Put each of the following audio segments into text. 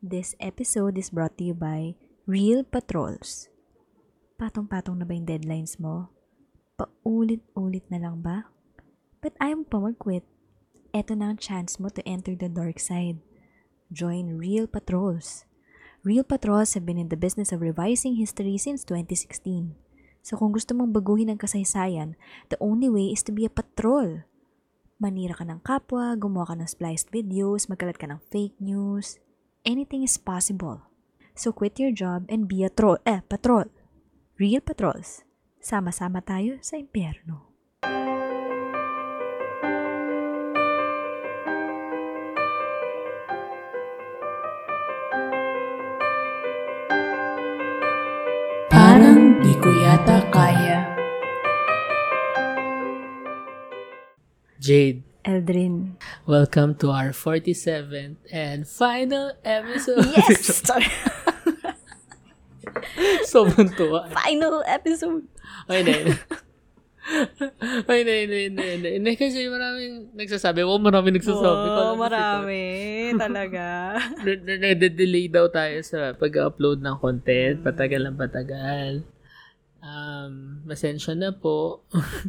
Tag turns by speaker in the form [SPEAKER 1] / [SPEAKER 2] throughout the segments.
[SPEAKER 1] This episode is brought to you by Real Patrols. Patong-patong na ba yung deadlines mo? Paulit-ulit na lang ba? But ayaw pa mag-quit. Eto na ang chance mo to enter the dark side. Join Real Patrols. Real Patrols have been in the business of revising history since 2016. So kung gusto mong baguhin ang kasaysayan, the only way is to be a patrol. Manira ka ng kapwa, gumawa ka ng spliced videos, magkalat ka ng fake news. Anything is possible. So quit your job and be a troll, eh, patrol. Real Patrols. Sama-sama tayo sa impyerno.
[SPEAKER 2] Parang di ko yata kaya.
[SPEAKER 3] Jade,
[SPEAKER 1] Eldrin.
[SPEAKER 3] welcome to our 47th and final episode.
[SPEAKER 1] Yes! Sorry.
[SPEAKER 3] Sobrang tuwa.
[SPEAKER 1] Final episode.
[SPEAKER 3] Ay, hindi. Ay, hindi, hindi, hindi, hindi. Hindi, kasi maraming nagsasabi. Oo, maraming nagsasabi.
[SPEAKER 1] Oo,
[SPEAKER 3] ko
[SPEAKER 1] marami. Talaga.
[SPEAKER 3] Nade-delay daw tayo sa pag-upload ng content. Patagal ng patagal. Um, masensya na po.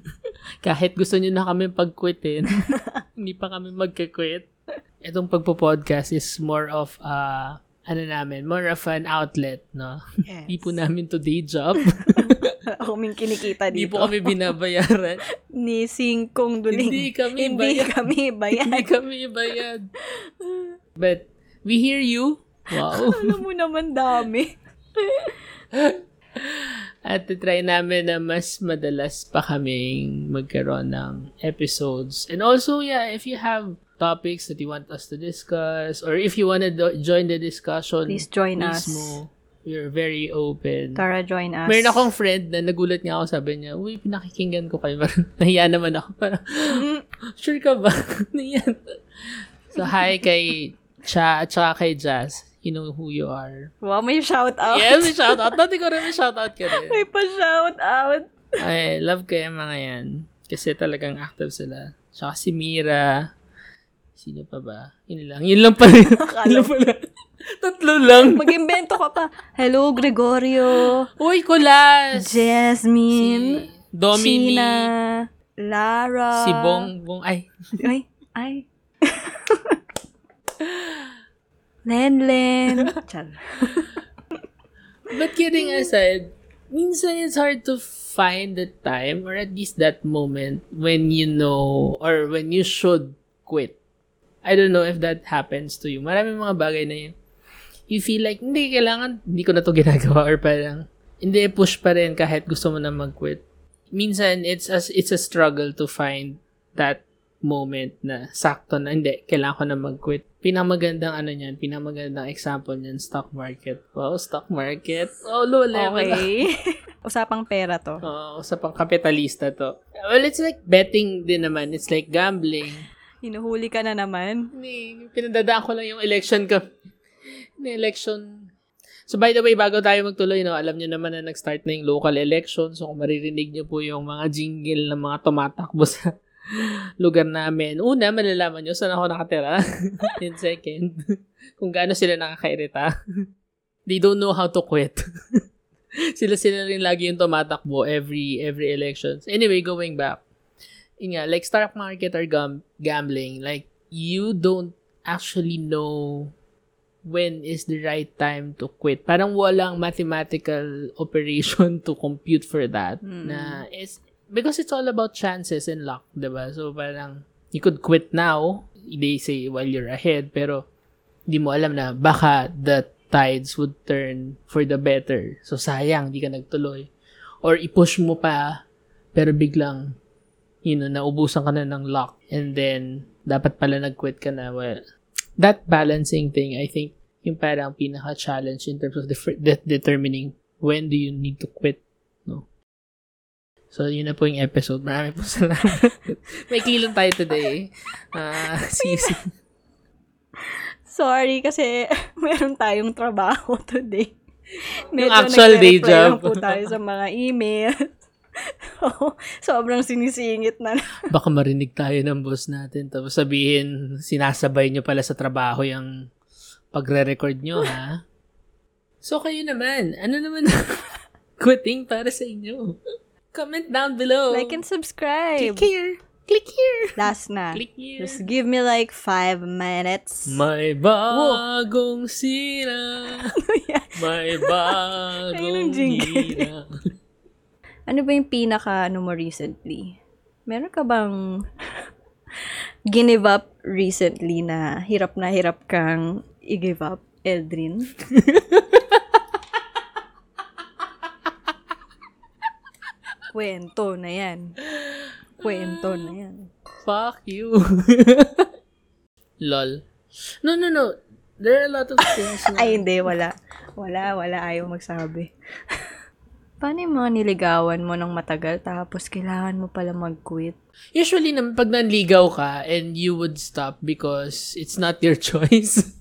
[SPEAKER 3] Kahit gusto niyo na kami pag-quitin, hindi pa kami magka-quit. Itong pagpo-podcast is more of uh, ano namin, more of an outlet, no?
[SPEAKER 1] Yes.
[SPEAKER 3] Hindi po namin to day job.
[SPEAKER 1] Ako kinikita
[SPEAKER 3] Hindi
[SPEAKER 1] dito.
[SPEAKER 3] po kami binabayaran.
[SPEAKER 1] Ni Singkong Duling.
[SPEAKER 3] Hindi kami
[SPEAKER 1] Hindi
[SPEAKER 3] bayad.
[SPEAKER 1] kami bayad.
[SPEAKER 3] Hindi kami bayad. But we hear you. Wow.
[SPEAKER 1] Alam mo naman dami.
[SPEAKER 3] At try namin na mas madalas pa kaming magkaroon ng episodes. And also, yeah, if you have topics that you want us to discuss or if you want to do- join the discussion,
[SPEAKER 1] Please join us.
[SPEAKER 3] mismo, we're very open.
[SPEAKER 1] Tara, join us.
[SPEAKER 3] Meron akong friend na nagulat nga ako, sabi niya, uy, pinakikinggan ko kayo. Nahiya naman ako. Parang, sure ka ba? Nahiyan. so, hi kay Cha at saka kay Jazz. You know who you are.
[SPEAKER 1] Wow, may shout out.
[SPEAKER 3] Yes, may shoutout. Dati ko rin may shoutout ka rin.
[SPEAKER 1] May pa-shout out.
[SPEAKER 3] Ay, love ko yung mga yan. Kasi talagang active sila. Tsaka si Mira. Sino pa ba? Yun lang. Yun lang pala. Yun lang pala. Tatlo lang.
[SPEAKER 1] Mag-invento ka pa. Hello, Gregorio.
[SPEAKER 3] Uy, kulas!
[SPEAKER 1] Jasmine.
[SPEAKER 3] Si Dominic.
[SPEAKER 1] China. Lara.
[SPEAKER 3] Si Bong Bong. Ay,
[SPEAKER 1] Ay, ay. Lenlen. Char.
[SPEAKER 3] But kidding aside, minsan it's hard to find the time or at least that moment when you know or when you should quit. I don't know if that happens to you. Maraming mga bagay na yun. You feel like, hindi, kailangan, hindi ko na to ginagawa or parang, hindi, push pa rin kahit gusto mo na mag-quit. Minsan, it's a, it's a struggle to find that moment na sakto na, hindi, kailangan ko na mag-quit. Pinamagandang ano niyan, pinamagandang example niyan, stock market. Wow, stock market. Oh, low level.
[SPEAKER 1] Okay. Usapang pera to.
[SPEAKER 3] Oo, sa pang kapitalista to. Well, it's like betting din naman. It's like gambling.
[SPEAKER 1] Hinuhuli ka na naman.
[SPEAKER 3] Hindi, pinadadaan ko lang yung election ko. Yung election. So, by the way, bago tayo magtuloy, no, alam nyo naman na nag-start na yung local election. So, kung maririnig nyo po yung mga jingle ng mga tumatakbo sa lugar namin. Una, malalaman nyo saan ako nakatira. In second, kung gaano sila nakakairita. They don't know how to quit. sila sila rin lagi yung tumatakbo every every elections. Anyway, going back. Yun nga, like stock market or gam- gambling, like you don't actually know when is the right time to quit. Parang walang mathematical operation to compute for that. Na is because it's all about chances and luck, 'di ba? So parang you could quit now, they say while you're ahead, pero hindi mo alam na baka the tides would turn for the better. So sayang, di ka nagtuloy. Or i-push mo pa, pero biglang you know, naubusan ka na ng luck and then dapat pala nag-quit ka na. Well, that balancing thing, I think, yung parang pinaka-challenge in terms of the de- determining when do you need to quit? So, yun na po yung episode. Marami po salamat. May kilong tayo today. Ah, sisi.
[SPEAKER 1] Sorry kasi meron tayong trabaho today.
[SPEAKER 3] Yung actual day job.
[SPEAKER 1] po tayo sa mga email. Oo, sobrang sinisingit na.
[SPEAKER 3] Baka marinig tayo ng boss natin tapos sabihin sinasabay nyo pala sa trabaho yung pagre-record nyo, ha? So, kayo naman, ano naman quitting para sa inyo? Comment down below.
[SPEAKER 1] Like and subscribe.
[SPEAKER 3] Click here. Click here.
[SPEAKER 1] Last na.
[SPEAKER 3] Click here.
[SPEAKER 1] Just give me like five minutes.
[SPEAKER 3] May bagong sira. May
[SPEAKER 1] Ayun
[SPEAKER 3] bagong
[SPEAKER 1] ang jingle.
[SPEAKER 3] hira.
[SPEAKER 1] Ano ba yung pinaka ano mo recently? Meron ka bang give up recently na hirap na hirap kang i-give up, Eldrin? Kwento na yan. Kwento na yan.
[SPEAKER 3] Fuck you. Lol. No, no, no. There are a lot of things na...
[SPEAKER 1] Ay, hindi. Wala. Wala, wala. Ayaw magsabi. Paano yung mga niligawan mo ng matagal tapos kailangan mo pala mag-quit?
[SPEAKER 3] Usually, pag nanligaw ka and you would stop because it's not your choice.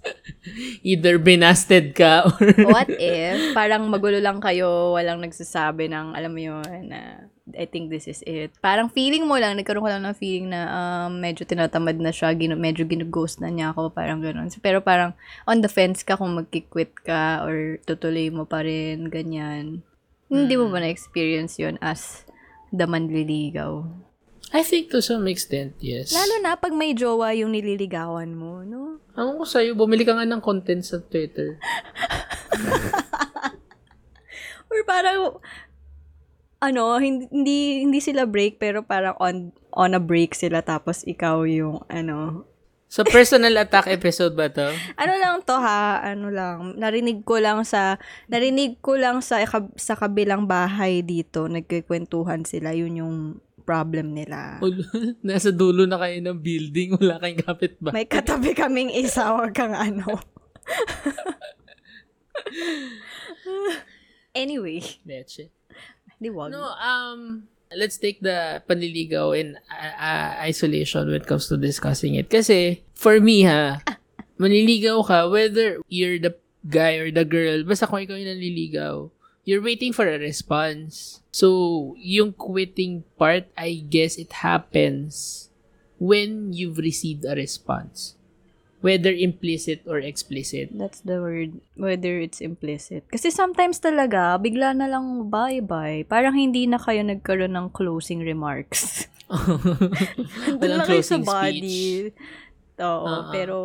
[SPEAKER 3] Either binasted ka or...
[SPEAKER 1] What if, parang magulo lang kayo, walang nagsasabi ng, alam mo yun, na I think this is it. Parang feeling mo lang, nagkaroon ka lang ng feeling na um, medyo tinatamad na siya, gino, medyo ginughost na niya ako, parang ganun. Pero parang on the fence ka kung magkikwit ka or tutuloy mo pa rin, ganyan. Hindi mo ba na-experience yun as the manliligaw?
[SPEAKER 3] I think to some extent, yes.
[SPEAKER 1] Lalo na pag may jowa yung nililigawan mo, no?
[SPEAKER 3] Ang ko sa'yo, bumili ka nga ng content sa Twitter.
[SPEAKER 1] Or parang, ano, hindi, hindi, hindi sila break, pero parang on, on a break sila, tapos ikaw yung, ano,
[SPEAKER 3] Sa personal attack episode ba to?
[SPEAKER 1] ano lang to ha, ano lang, narinig ko lang sa, narinig ko lang sa, sa kabilang bahay dito, nagkikwentuhan sila, yun yung problem nila.
[SPEAKER 3] Nasa dulo na kayo ng building, wala kayong kapit ba?
[SPEAKER 1] May katabi kaming isa, wag kang ano. anyway,
[SPEAKER 3] Leche.
[SPEAKER 1] di wag.
[SPEAKER 3] No, um, let's take the panliligaw in uh, uh, isolation when it comes to discussing it. Kasi, for me ha, manliligaw ka, whether you're the guy or the girl, basta kung ikaw yung nanliligaw, you're waiting for a response. So, yung quitting part, I guess it happens when you've received a response. Whether implicit or explicit.
[SPEAKER 1] That's the word, whether it's implicit. Kasi sometimes talaga, bigla na lang bye-bye. Parang hindi na kayo nagkaroon ng closing remarks. Doon lang kayo sa body.
[SPEAKER 3] speech.
[SPEAKER 1] Oo,
[SPEAKER 3] Uh-uh.
[SPEAKER 1] pero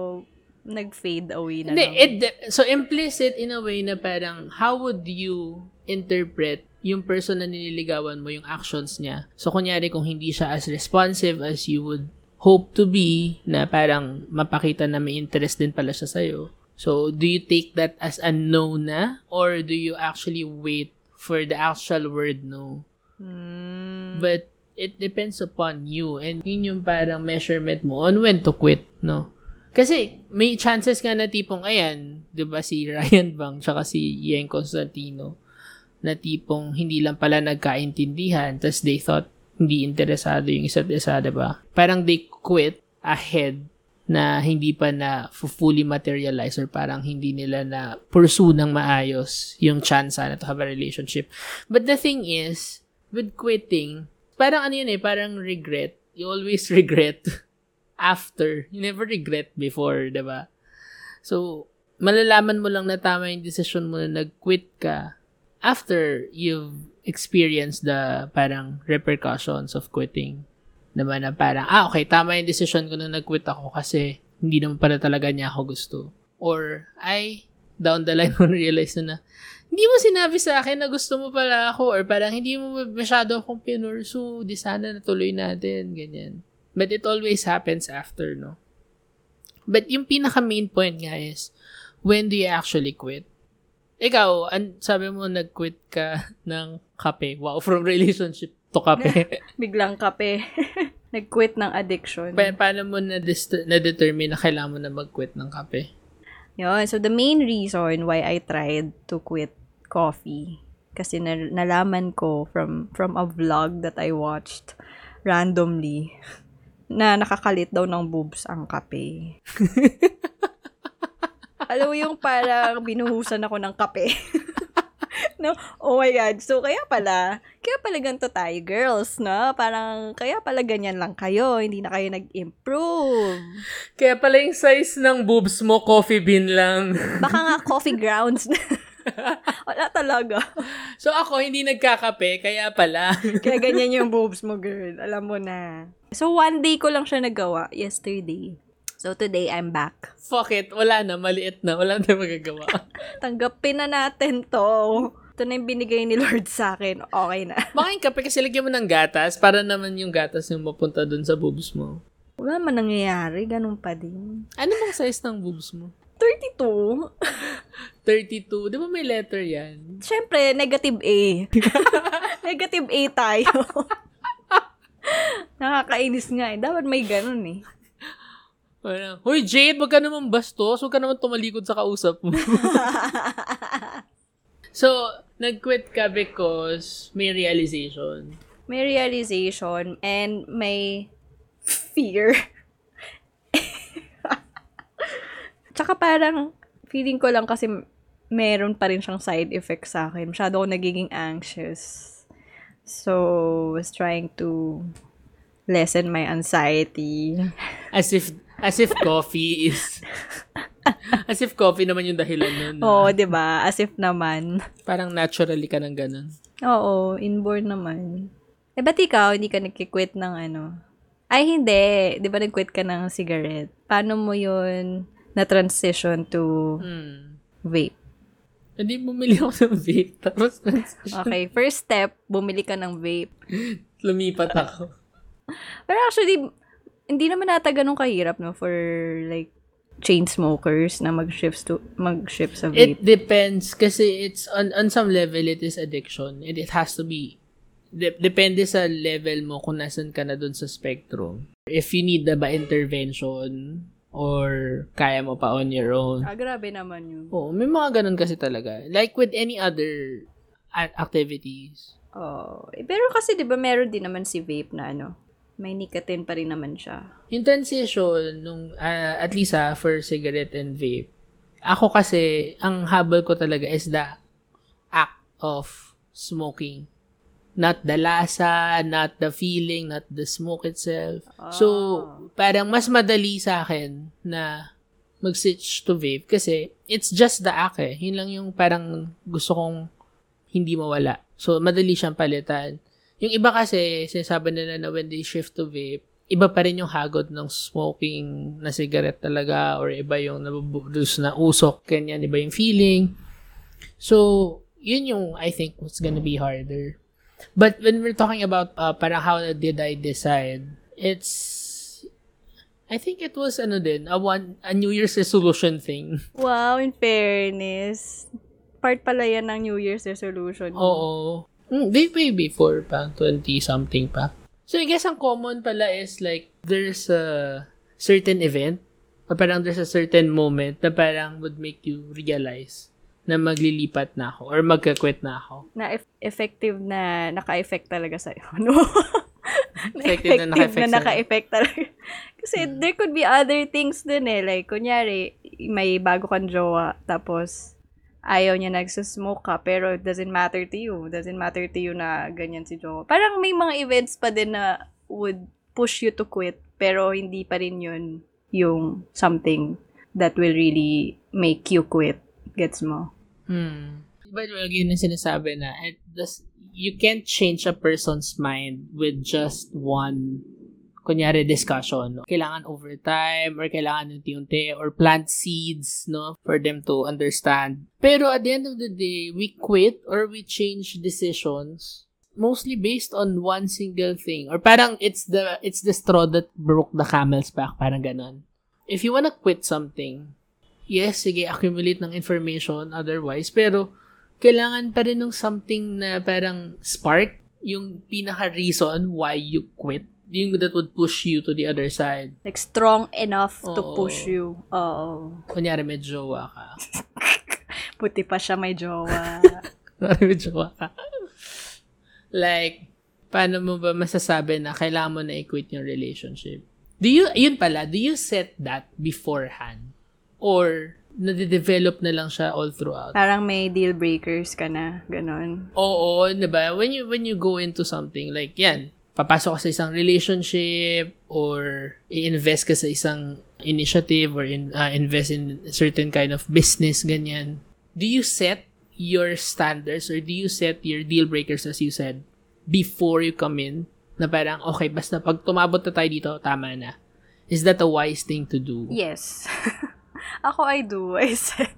[SPEAKER 1] nag-fade away na
[SPEAKER 3] Hindi,
[SPEAKER 1] lang.
[SPEAKER 3] it, so implicit in a way na parang how would you interpret yung person na nililigawan mo, yung actions niya. So, kunyari kung hindi siya as responsive as you would hope to be, na parang mapakita na may interest din pala siya sa'yo. So, do you take that as a no na? Or do you actually wait for the actual word no?
[SPEAKER 1] Hmm.
[SPEAKER 3] But, it depends upon you. And yun yung parang measurement mo on when to quit, no? Kasi, may chances nga na tipong, ayan, di ba si Ryan Bang, tsaka si Yen Constantino, na tipong hindi lang pala nagkaintindihan, tas they thought hindi interesado yung isa't isa, di ba? Parang they quit ahead na hindi pa na fully materialize or parang hindi nila na pursue ng maayos yung chance na to have a relationship. But the thing is, with quitting, parang ano yun eh, parang regret. You always regret after. You never regret before, ba? So, malalaman mo lang na tama yung decision mo na nag-quit ka after you've experienced the parang repercussions of quitting. Naman na parang, ah, okay, tama yung decision ko na nag-quit ako kasi hindi naman pala talaga niya ako gusto. Or, ay, down the line mo realize na hindi mo sinabi sa akin na gusto mo pala ako or parang hindi mo masyado akong pinursu, di sana natuloy natin, ganyan. But it always happens after, no? But yung pinaka main point nga is, when do you actually quit? Ikaw, an, sabi mo nag-quit ka ng kape. Wow, from relationship to kape.
[SPEAKER 1] Biglang kape. Nag-quit ng addiction.
[SPEAKER 3] pa- paano mo na, na-determine na kailangan mo na mag-quit ng kape?
[SPEAKER 1] Yun. So, the main reason why I tried to quit coffee, kasi na- nalaman ko from from a vlog that I watched randomly, na nakakalit daw ng boobs ang kape. Alam mo yung parang binuhusan ako ng kape. no? Oh my God. So, kaya pala, kaya pala ganito tayo, girls, no? Parang, kaya pala ganyan lang kayo. Hindi na kayo nag-improve.
[SPEAKER 3] Kaya pala yung size ng boobs mo, coffee bean lang.
[SPEAKER 1] Baka nga coffee grounds. Wala talaga.
[SPEAKER 3] so ako, hindi nagkakape, kaya pala.
[SPEAKER 1] Kaya ganyan yung boobs mo, girl. Alam mo na. So, one day ko lang siya nagawa. Yesterday. So, today, I'm back.
[SPEAKER 3] Fuck it, wala na, maliit na, wala na magagawa.
[SPEAKER 1] Tanggapin na natin to. Ito na yung binigay ni Lord sa akin. Okay na.
[SPEAKER 3] Baka yung kape kasi lagyan mo ng gatas, para naman yung gatas yung mapunta dun sa boobs mo.
[SPEAKER 1] Wala man nangyayari. Ganun pa din.
[SPEAKER 3] Ano bang size ng boobs mo?
[SPEAKER 1] 32.
[SPEAKER 3] 32. Di ba may letter yan?
[SPEAKER 1] Siyempre, negative A. negative A tayo. Nakakainis nga eh. Dapat may ganun eh.
[SPEAKER 3] Hoy Jade, wag ka naman bastos. Wag ka naman tumalikod sa kausap mo. so, nag-quit ka because may realization.
[SPEAKER 1] May realization and may fear. Tsaka parang, feeling ko lang kasi meron pa rin siyang side effects sa akin. Masyado ako nagiging anxious. So, was trying to lessen my anxiety.
[SPEAKER 3] As if, as if coffee is, as if coffee naman yung dahilan nun.
[SPEAKER 1] Oo, 'di ba? As if naman.
[SPEAKER 3] Parang naturally ka ng ganun.
[SPEAKER 1] Oo, inborn naman. Eh, ba't ikaw, hindi ka nagkikwit ng ano? Ay, hindi. Di ba nag-quit ka ng cigarette? Paano mo yun na-transition to
[SPEAKER 3] Hmm.
[SPEAKER 1] vape?
[SPEAKER 3] Hindi bumili ako ng vape. Tapos,
[SPEAKER 1] Okay, first step, bumili ka ng vape.
[SPEAKER 3] lumipat ako.
[SPEAKER 1] Pero actually, hindi naman nata ganun kahirap, no? For, like, chain smokers na mag-shift to mag-shift sa vape.
[SPEAKER 3] It depends kasi it's on on some level it is addiction and it has to be de- depende sa level mo kung nasan ka na dun sa spectrum. If you need na ba intervention or kaya mo pa on your own.
[SPEAKER 1] ah, grabe naman yun.
[SPEAKER 3] Oo, may mga ganun kasi talaga. Like with any other activities.
[SPEAKER 1] Oh, eh, pero kasi 'di ba meron din naman si vape na ano, may nicotine pa rin naman siya.
[SPEAKER 3] Yung transition nung ah, at least ah, for cigarette and vape. Ako kasi ang habol ko talaga is the act of smoking. Not the lasa, not the feeling, not the smoke itself. So, parang mas madali sa akin na mag-switch to vape kasi it's just the act eh. Yun lang yung parang gusto kong hindi mawala. So, madali siyang palitan. Yung iba kasi, sinasabi nila na when they shift to vape, iba pa rin yung hagod ng smoking na cigarette talaga or iba yung nabubudos na usok, ganyan, iba yung feeling. So, yun yung I think what's gonna be harder. But when we're talking about uh, parang how did I decide, it's I think it was ano din, a one a New Year's resolution thing.
[SPEAKER 1] Wow, in fairness. Part pala yan ng New Year's resolution.
[SPEAKER 3] Oo. Mm, way, way before pa, 20 something pa. So I guess ang common pala is like there's a certain event or parang there's a certain moment na parang would make you realize na maglilipat na ako or magka-quit na ako.
[SPEAKER 1] Na eff- effective na naka-effect talaga sa'yo. No?
[SPEAKER 3] Effective na naka-effect
[SPEAKER 1] na naka-effect talaga. Kasi there could be other things din eh. Like, kunyari, may bago kang jowa, tapos ayaw niya nagsusmoke ka, pero it doesn't matter to you. Doesn't matter to you na ganyan si jowa. Parang may mga events pa din na would push you to quit, pero hindi pa rin yun yung something that will really make you quit. Gets mo?
[SPEAKER 3] Hmm. Way, yun yung sinasabi na it does, you can't change a person's mind with just one kunyari discussion. Kailangan overtime or kailangan unti-unti or plant seeds, no, for them to understand. Pero at the end of the day, we quit or we change decisions mostly based on one single thing. Or parang it's the it's the straw that broke the camel's back, parang ganon. If you wanna quit something, yes, sige, accumulate ng information otherwise, pero kailangan pa rin ng something na parang spark, yung pinaka-reason why you quit, yung that would push you to the other side.
[SPEAKER 1] Like, strong enough to
[SPEAKER 3] Oo.
[SPEAKER 1] push you. Oo.
[SPEAKER 3] Kunyari, may jowa ka.
[SPEAKER 1] Puti pa siya may jowa.
[SPEAKER 3] Kunyari, may jowa ka. like, paano mo ba masasabi na kailangan mo na i-quit yung relationship? Do you, yun pala, do you set that beforehand? or nade-develop na lang siya all throughout.
[SPEAKER 1] Parang may deal breakers ka na, ganon.
[SPEAKER 3] Oo, 'di ba? When you when you go into something like 'yan, papasok ka sa isang relationship or i-invest ka sa isang initiative or in, uh, invest in certain kind of business ganyan. Do you set your standards or do you set your deal breakers as you said before you come in na parang okay basta pag tumabot na tayo dito tama na. Is that a wise thing to do?
[SPEAKER 1] Yes. Ako, I do. I set,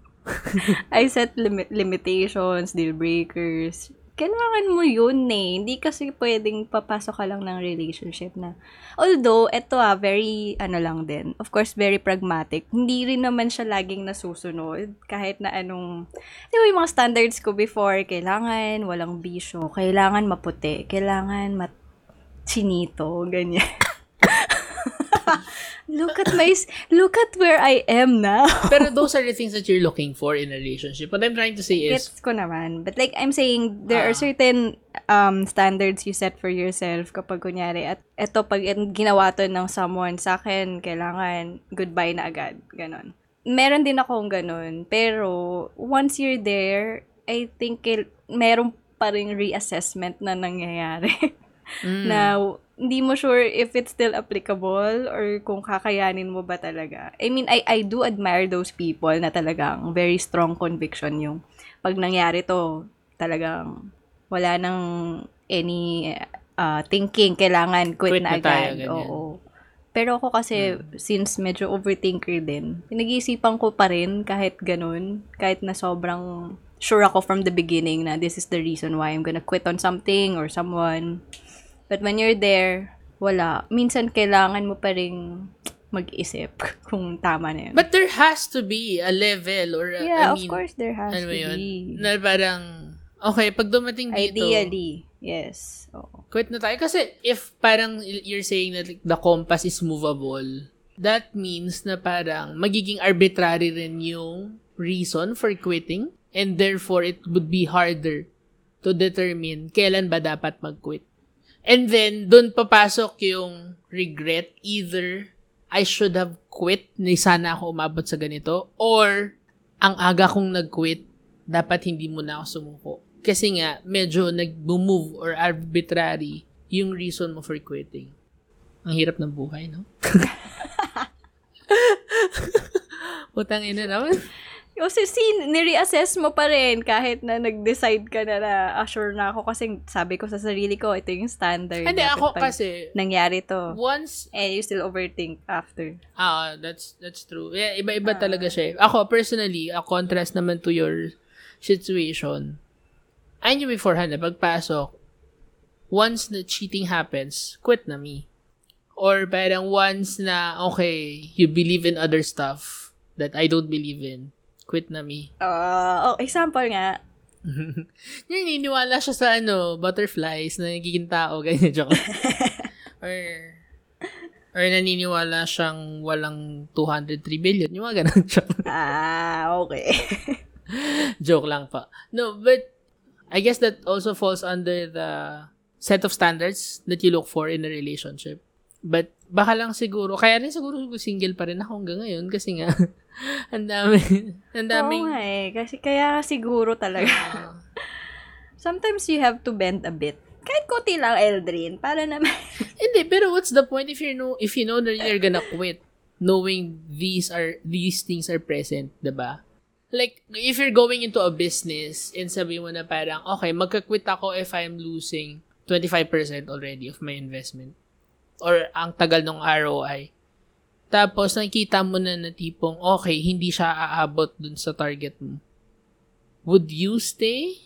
[SPEAKER 1] I set limit, limitations, deal breakers. Kailangan mo yun eh. Hindi kasi pwedeng papasok ka lang ng relationship na. Although, eto ah, very, ano lang din. Of course, very pragmatic. Hindi rin naman siya laging nasusunod. Kahit na anong, di ba yung mga standards ko before, kailangan walang bisyo, kailangan maputi, kailangan mat chinito, ganyan. look at my, look at where I am now.
[SPEAKER 3] Pero those are the things that you're looking for in a relationship. What I'm trying to say is
[SPEAKER 1] Gets ko naman. But like, I'm saying, there
[SPEAKER 3] Ah.
[SPEAKER 1] are certain um, standards you set for yourself kapag kunyari, at eto, pag ginawa to ng someone sa akin, kailangan goodbye na agad. Ganon. Meron din akong ganon. Pero, once you're there, I think il- meron pa rin reassessment na nangyayari.
[SPEAKER 3] mm,
[SPEAKER 1] na hindi mo sure if it's still applicable or kung kakayanin mo ba talaga. I mean, I, I do admire those people na talagang very strong conviction yung pag nangyari to, talagang wala nang any uh, thinking, kailangan quit,
[SPEAKER 3] Quit
[SPEAKER 1] na,
[SPEAKER 3] na tayo,
[SPEAKER 1] agad.
[SPEAKER 3] ganyan.
[SPEAKER 1] Oo. Pero ako kasi, since medyo overthinker din, pinag-iisipan ko pa rin kahit ganun, kahit na sobrang sure ako from the beginning na this is the reason why I'm gonna quit on something or someone. But when you're there, wala. Minsan kailangan mo pa rin mag-isip kung tama na yun.
[SPEAKER 3] But there has to be a level or a-
[SPEAKER 1] yeah,
[SPEAKER 3] I
[SPEAKER 1] of
[SPEAKER 3] mean,
[SPEAKER 1] course there has
[SPEAKER 3] ano
[SPEAKER 1] to
[SPEAKER 3] yun?
[SPEAKER 1] be.
[SPEAKER 3] Na parang, okay, pag dumating dito,
[SPEAKER 1] Ideally, yes. Oo.
[SPEAKER 3] quit na tayo. Kasi if parang you're saying that like, the compass is movable, that means na parang magiging arbitrary rin yung reason for quitting and therefore it would be harder to determine kailan ba dapat mag-quit. And then, dun papasok yung regret. Either, I should have quit, ni sana ako umabot sa ganito, or, ang aga kong nag-quit, dapat hindi mo na ako sumuko. Kasi nga, medyo nag-move or arbitrary yung reason mo for quitting. Ang hirap ng buhay, no? Putang ina naman.
[SPEAKER 1] Kasi si, nire-assess mo pa rin kahit na nag-decide ka na na ah, sure na ako kasi sabi ko sa sarili ko, ito yung standard.
[SPEAKER 3] Hindi, ako kasi,
[SPEAKER 1] nangyari to.
[SPEAKER 3] once
[SPEAKER 1] And you still overthink after.
[SPEAKER 3] Ah, that's that's true. Yeah, iba-iba talaga siya. eh. Ako personally, a contrast naman to your situation. I knew beforehand na pagpasok, once na cheating happens, quit na me. Or parang once na, okay, you believe in other stuff that I don't believe in, quit na me.
[SPEAKER 1] Uh, oh, example nga,
[SPEAKER 3] Naniniwala siya sa ano, butterflies na nagiging tao, ganyan, joke. or, or naniniwala siyang walang 203 billion, yung mga ganun, joke.
[SPEAKER 1] ah, okay.
[SPEAKER 3] joke lang pa. No, but, I guess that also falls under the set of standards that you look for in a relationship. But, baka lang siguro, kaya rin siguro single pa rin ako hanggang ngayon kasi nga, ang dami, ang daming,
[SPEAKER 1] Oo nga eh. Kasi kaya siguro talaga. Sometimes you have to bend a bit. Kahit konti lang, Eldrin. Para naman.
[SPEAKER 3] Hindi, pero what's the point if you know if you know that you're gonna quit knowing these are these things are present, 'di ba? Like if you're going into a business and sabi mo na parang okay, magka-quit ako if I'm losing 25% already of my investment or ang tagal ng ROI. Tapos nakikita mo na na tipong okay, hindi siya aabot dun sa target mo. Would you stay?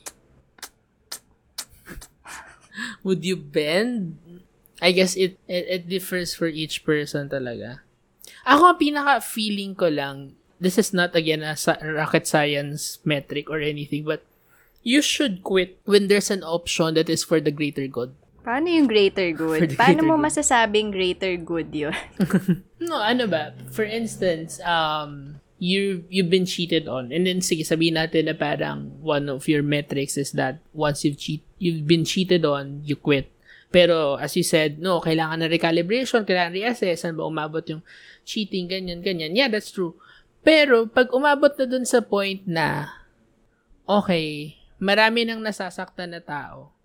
[SPEAKER 3] Would you bend? I guess it, it it differs for each person talaga. Ako ang pinaka feeling ko lang, this is not again a sa- rocket science metric or anything, but you should quit when there's an option that is for the greater good.
[SPEAKER 1] Paano yung greater good?
[SPEAKER 3] the
[SPEAKER 1] Paano
[SPEAKER 3] greater
[SPEAKER 1] mo
[SPEAKER 3] good.
[SPEAKER 1] masasabing greater good yun?
[SPEAKER 3] No, ano ba? For instance, um, you you've been cheated on, and then sige sabihin natin na parang one of your metrics is that once you've cheat you've been cheated on, you quit. Pero as you said, no, kailangan na recalibration, kailangan reassess, saan ba umabot yung cheating, ganyan, ganyan. Yeah, that's true. Pero, pag umabot na dun sa point na, okay, marami nang nasasaktan na tao,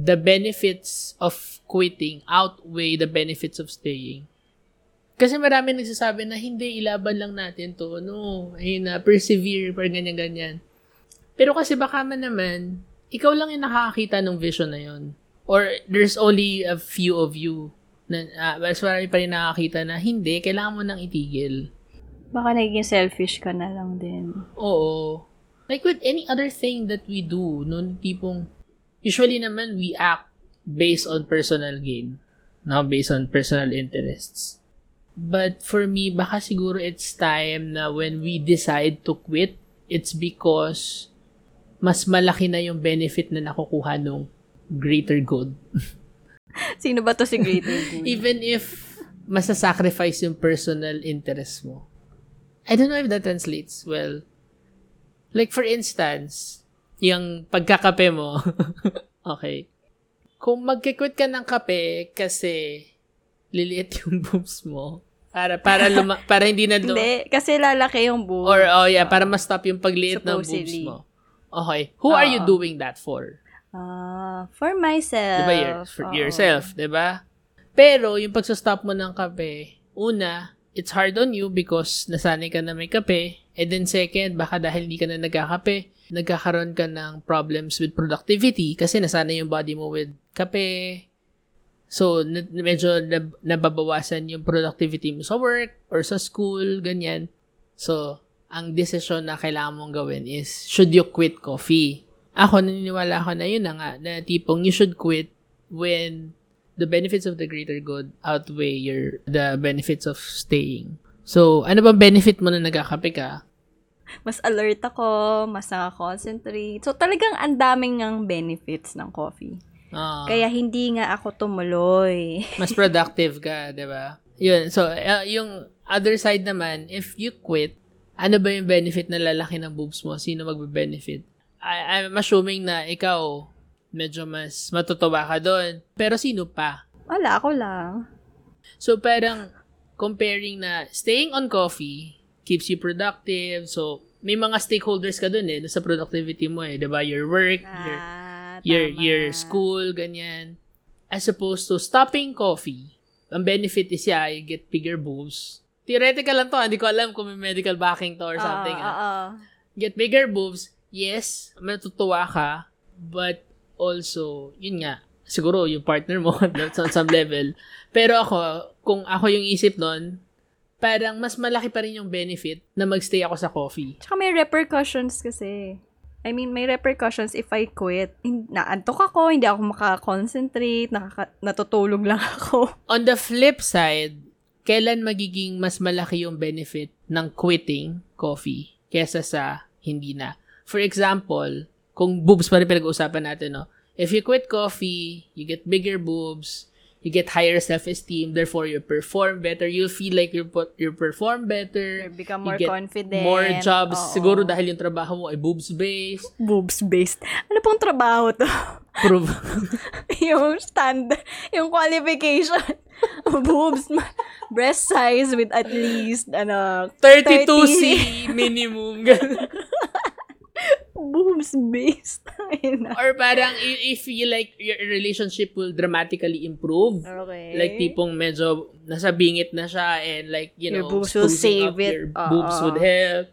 [SPEAKER 3] the benefits of quitting outweigh the benefits of staying. Kasi marami nagsasabi na hindi, ilaban lang natin to. No, ayun na, persevere, par ganyan-ganyan. Pero kasi baka man naman, ikaw lang yung nakakakita ng vision na yon Or there's only a few of you na uh, mas marami pa rin nakakita na hindi, kailangan mo nang itigil.
[SPEAKER 1] Baka naging selfish ka na lang din.
[SPEAKER 3] Oo. Like with any other thing that we do, no, tipong, usually naman we act based on personal gain. No, based on personal interests. But for me, baka siguro it's time na when we decide to quit, it's because mas malaki na yung benefit na nakukuha nung greater good.
[SPEAKER 1] Sino ba to si greater good?
[SPEAKER 3] Even if masasacrifice yung personal interest mo. I don't know if that translates well. Like for instance, yung pagkakape mo, okay. Kung magkikwit ka ng kape kasi liliit yung boobs mo, para para luma, para hindi na lum-
[SPEAKER 1] Hindi, kasi lalaki yung boobs.
[SPEAKER 3] or oh yeah, para ma-stop yung pagliit ng boobs
[SPEAKER 1] Supposedly.
[SPEAKER 3] mo. Okay. Who are you doing that for?
[SPEAKER 1] Ah, for myself.
[SPEAKER 3] Diba? Your, for
[SPEAKER 1] Oo.
[SPEAKER 3] yourself, diba? Pero, yung pagsa-stop mo ng kape, una, it's hard on you because nasanay ka na may kape. And then second, baka dahil hindi ka na nagkakape, nagkakaroon ka ng problems with productivity kasi nasanay yung body mo with kape. So, medyo nab- nababawasan yung productivity mo sa work or sa school, ganyan. So, ang decision na kailangan mong gawin is, should you quit coffee? Ako, naniniwala ako na yun na nga, na tipong you should quit when the benefits of the greater good outweigh your the benefits of staying. So, ano bang benefit mo na nagkakape ka?
[SPEAKER 1] Mas alert ako, mas nakakoncentrate. So, talagang ang daming ng benefits ng coffee.
[SPEAKER 3] Ah,
[SPEAKER 1] Kaya hindi nga ako tumuloy.
[SPEAKER 3] mas productive ka, 'di ba? Yun. So, uh, yung other side naman, if you quit, ano ba yung benefit na lalaki ng boobs mo? Sino magbe-benefit? I, I'm assuming na ikaw, medyo mas matutuwa ka doon. Pero sino pa?
[SPEAKER 1] Wala, ako lang.
[SPEAKER 3] So, parang comparing na staying on coffee keeps you productive. So, may mga stakeholders ka dun eh, sa productivity mo eh. 'di ba Your work,
[SPEAKER 1] Ah,
[SPEAKER 3] your,
[SPEAKER 1] tama.
[SPEAKER 3] your school, ganyan. As opposed to stopping coffee, ang benefit is yeah, you get bigger boobs. Theoretical lang to, ah. hindi ko alam kung may medical backing to or something.
[SPEAKER 1] Oo,
[SPEAKER 3] ah.
[SPEAKER 1] oo.
[SPEAKER 3] Get bigger boobs, yes, matutuwa ka, but also, yun nga, siguro yung partner mo on some level. Pero ako, kung ako yung isip nun, parang mas malaki pa rin yung benefit na magstay ako sa coffee.
[SPEAKER 1] Tsaka may repercussions kasi. I mean, may repercussions if I quit. Naantok ako, hindi ako makakoncentrate, nakaka- natutulog lang ako.
[SPEAKER 3] On the flip side, kailan magiging mas malaki yung benefit ng quitting coffee kesa sa hindi na? For example, kung boobs pa rin pinag-uusapan natin, no? If you quit coffee, you get bigger boobs, you get higher self-esteem, therefore you perform better, you feel like you put you perform better,
[SPEAKER 1] You become
[SPEAKER 3] you
[SPEAKER 1] more
[SPEAKER 3] get
[SPEAKER 1] confident.
[SPEAKER 3] more jobs,
[SPEAKER 1] Oo.
[SPEAKER 3] siguro dahil yung trabaho mo ay boobs-based,
[SPEAKER 1] Boobs-based. Ano pong trabaho to?
[SPEAKER 3] prove,
[SPEAKER 1] yung stand, yung qualification. Boobs, breast size with at least, ano,
[SPEAKER 3] 32C minimum, ganun.
[SPEAKER 1] boobs-based. Ayun na.
[SPEAKER 3] Or parang if you like your relationship will dramatically improve.
[SPEAKER 1] Okay.
[SPEAKER 3] Like tipong medyo nasa bingit na siya and like, you
[SPEAKER 1] Your
[SPEAKER 3] know,
[SPEAKER 1] boobs will save
[SPEAKER 3] up
[SPEAKER 1] it.
[SPEAKER 3] Your
[SPEAKER 1] Oo.
[SPEAKER 3] boobs would help.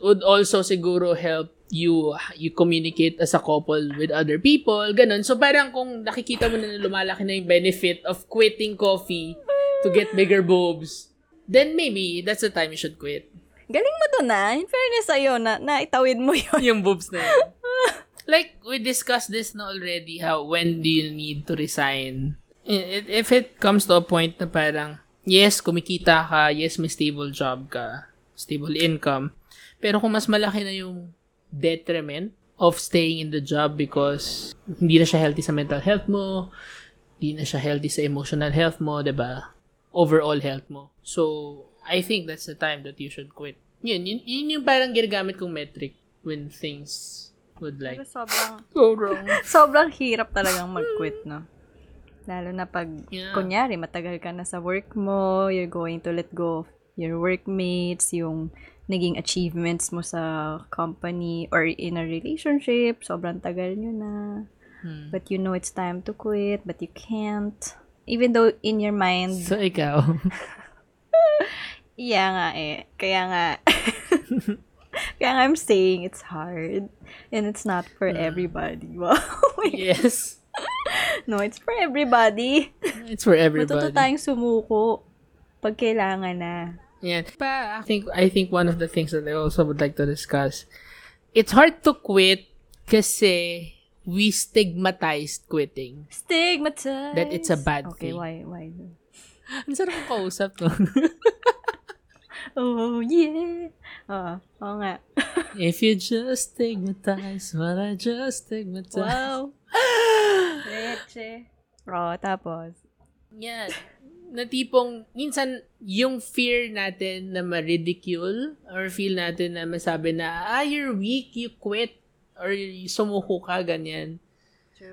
[SPEAKER 3] would also siguro help you you communicate as a couple with other people, ganun. So parang kung nakikita mo na na lumalaki na yung benefit of quitting coffee to get bigger boobs, then maybe that's the time you should quit.
[SPEAKER 1] Galing mo to na. In fairness sa'yo, na, naitawid mo yun.
[SPEAKER 3] yung boobs na yun. like, we discussed this na already, how, when do you need to resign? If it comes to a point na parang, yes, kumikita ka, yes, may stable job ka, stable income, pero kung mas malaki na yung detriment of staying in the job because hindi na siya healthy sa mental health mo, hindi na siya healthy sa emotional health mo, 'di ba? Overall health mo. So, I think that's the time that you should quit. Yun, yun, yun yung parang ginagamit kong metric when things would like
[SPEAKER 1] Pero sobrang,
[SPEAKER 3] go wrong.
[SPEAKER 1] sobrang hirap talagang mag-quit, no? Lalo na pag,
[SPEAKER 3] Yeah.
[SPEAKER 1] kunyari, matagal ka na sa work mo, you're going to let go of your workmates, yung naging achievements mo sa company or in a relationship, sobrang tagal nyo na.
[SPEAKER 3] Hmm.
[SPEAKER 1] But you know it's time to quit, but you can't. Even though in your mind,
[SPEAKER 3] So, ikaw.
[SPEAKER 1] yeah nga eh. Kaya nga, kaya nga I'm saying it's hard. And it's not for everybody. Wow.
[SPEAKER 3] yes.
[SPEAKER 1] no, it's for everybody.
[SPEAKER 3] It's for everybody.
[SPEAKER 1] Matuto
[SPEAKER 3] everybody.
[SPEAKER 1] tayong sumuko pag kailangan na.
[SPEAKER 3] Yeah. Pa, I think, I think one of the things that I also would like to discuss, it's hard to quit kasi we stigmatized quitting.
[SPEAKER 1] Stigmatized.
[SPEAKER 3] That it's a bad
[SPEAKER 1] okay,
[SPEAKER 3] thing.
[SPEAKER 1] why, why?
[SPEAKER 3] Ang sarap kausap to.
[SPEAKER 1] Oh, yeah. Oo, oo nga.
[SPEAKER 3] If you just stigmatize what I just stigmatize.
[SPEAKER 1] Wow. Leche. Oo, tapos.
[SPEAKER 3] Yan. Na tipong, minsan, yung fear natin na ma-ridicule or feel natin na masabi na, ah, you're weak, you quit, or sumuko ka, ganyan.